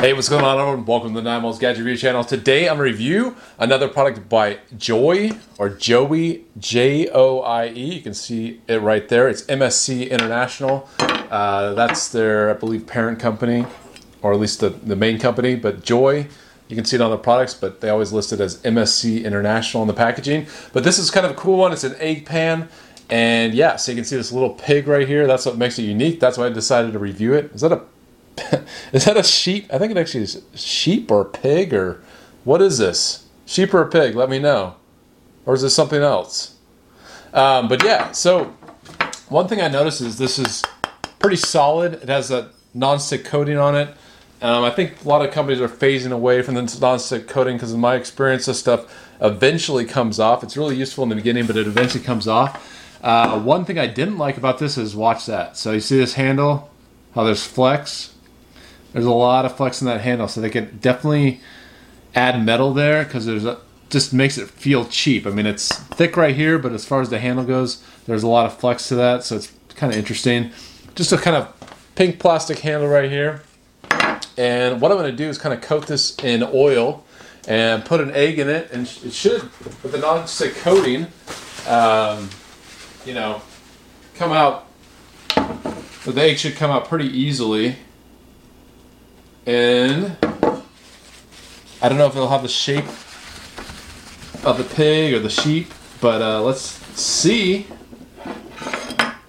Hey, what's going on everyone? Welcome to the Nine Miles Gadget Review channel. Today I'm to review another product by Joy or Joey, J-O-I-E. You can see it right there. It's MSC International. Uh, that's their, I believe, parent company, or at least the, the main company. But Joy, you can see it on the products, but they always list it as MSC International in the packaging. But this is kind of a cool one. It's an egg pan. And yeah, so you can see this little pig right here. That's what makes it unique. That's why I decided to review it. Is that a is that a sheep? I think it actually is sheep or pig or what is this? Sheep or pig? Let me know. Or is this something else? Um, but yeah, so one thing I noticed is this is pretty solid. It has a non-stick coating on it. Um, I think a lot of companies are phasing away from the non-stick coating because in my experience, this stuff eventually comes off. It's really useful in the beginning, but it eventually comes off. Uh, one thing I didn't like about this is watch that. So you see this handle, how there's flex. There's a lot of flex in that handle, so they can definitely add metal there because there's a, just makes it feel cheap. I mean, it's thick right here, but as far as the handle goes, there's a lot of flex to that, so it's kind of interesting. Just a kind of pink plastic handle right here. And what I'm going to do is kind of coat this in oil and put an egg in it, and it should, with the non-stick coating, um, you know, come out. The egg should come out pretty easily. And I don't know if it'll have the shape of the pig or the sheep, but uh, let's see.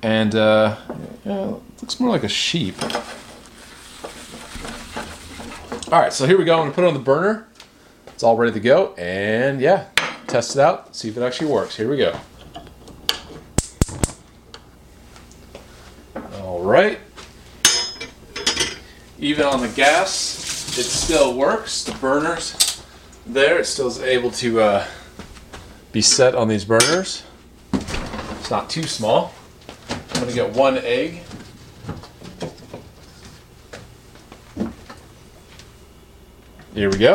And uh, yeah, it looks more like a sheep. All right, so here we go. I'm gonna put it on the burner. It's all ready to go, and yeah, test it out, see if it actually works. Here we go. All right even on the gas, it still works. The burners there, it still is able to uh, be set on these burners. It's not too small. I'm gonna get one egg. Here we go.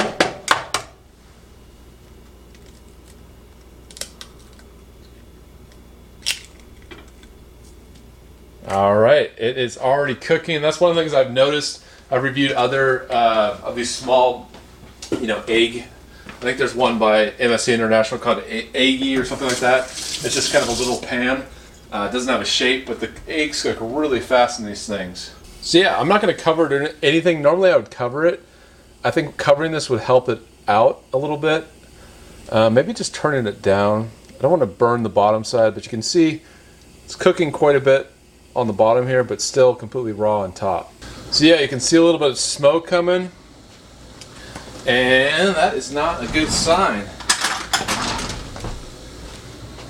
All right, it is already cooking. That's one of the things I've noticed I've reviewed other uh, of these small, you know, egg. I think there's one by MSC International called Eggy or something like that. It's just kind of a little pan. Uh, it doesn't have a shape, but the eggs cook really fast in these things. So yeah, I'm not going to cover it in anything. Normally I would cover it. I think covering this would help it out a little bit. Uh, maybe just turning it down. I don't want to burn the bottom side, but you can see it's cooking quite a bit on the bottom here, but still completely raw on top. So yeah, you can see a little bit of smoke coming. And that is not a good sign.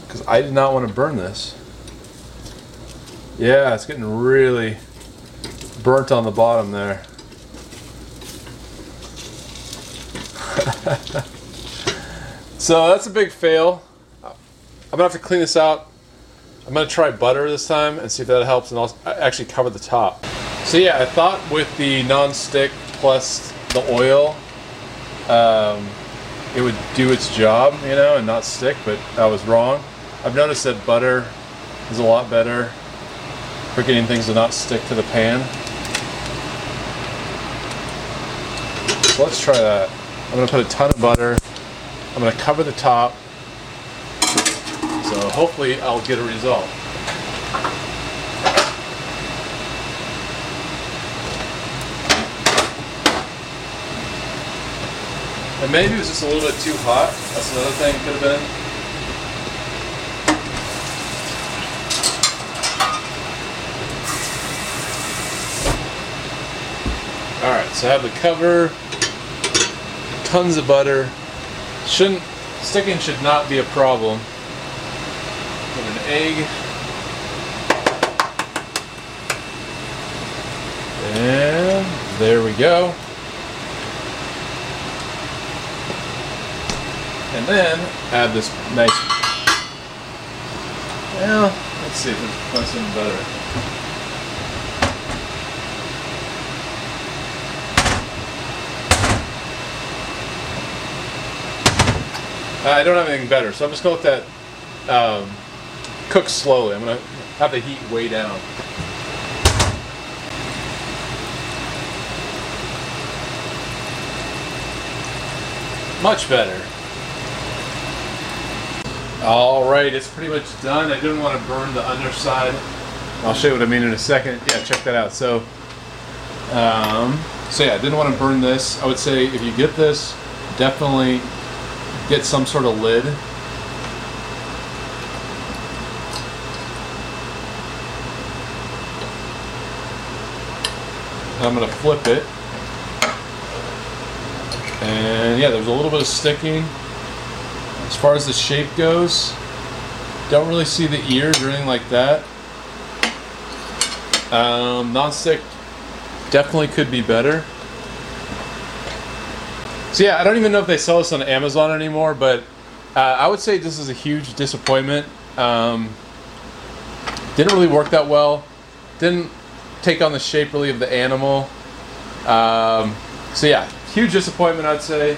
Because I did not want to burn this. Yeah, it's getting really burnt on the bottom there. so that's a big fail. I'm gonna have to clean this out. I'm gonna try butter this time and see if that helps and I'll actually cover the top. So yeah, I thought with the non-stick plus the oil, um, it would do its job, you know, and not stick, but I was wrong. I've noticed that butter is a lot better for getting things to not stick to the pan. So let's try that. I'm gonna put a ton of butter. I'm gonna cover the top. So hopefully I'll get a result. Maybe it was just a little bit too hot. That's another thing could have been. Alright, so I have the cover, tons of butter. Shouldn't sticking should not be a problem. Put an egg. And there we go. And then add this nice, well, let's see if it's puts in better. I don't have anything better, so I'm just to let that um, cook slowly. I'm to have the heat way down. Much better. All right, it's pretty much done. I didn't want to burn the underside. I'll show you what I mean in a second. Yeah, check that out. So, um, so yeah, I didn't want to burn this. I would say if you get this, definitely get some sort of lid. I'm gonna flip it. And yeah, there's a little bit of sticking. As far as the shape goes, don't really see the ears or anything like that. Um, non-stick definitely could be better. So yeah, I don't even know if they sell this on Amazon anymore, but uh, I would say this is a huge disappointment. Um, didn't really work that well. Didn't take on the shape really of the animal. Um, so yeah, huge disappointment I'd say,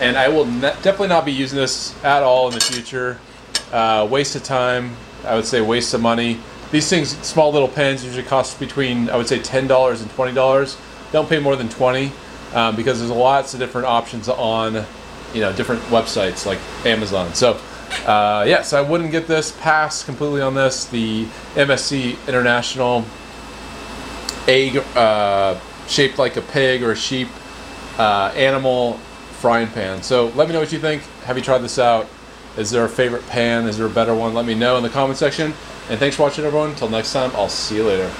and I will ne- definitely not be using this at all in the future. Uh, waste of time. I would say waste of money. These things, small little pens, usually cost between I would say ten dollars and twenty dollars. Don't pay more than twenty um, because there's lots of different options on you know different websites like Amazon. So. Uh, yes, yeah, so I wouldn't get this. Pass completely on this. The MSC International egg uh, shaped like a pig or a sheep uh, animal frying pan. So let me know what you think. Have you tried this out? Is there a favorite pan? Is there a better one? Let me know in the comment section. And thanks for watching, everyone. Until next time, I'll see you later.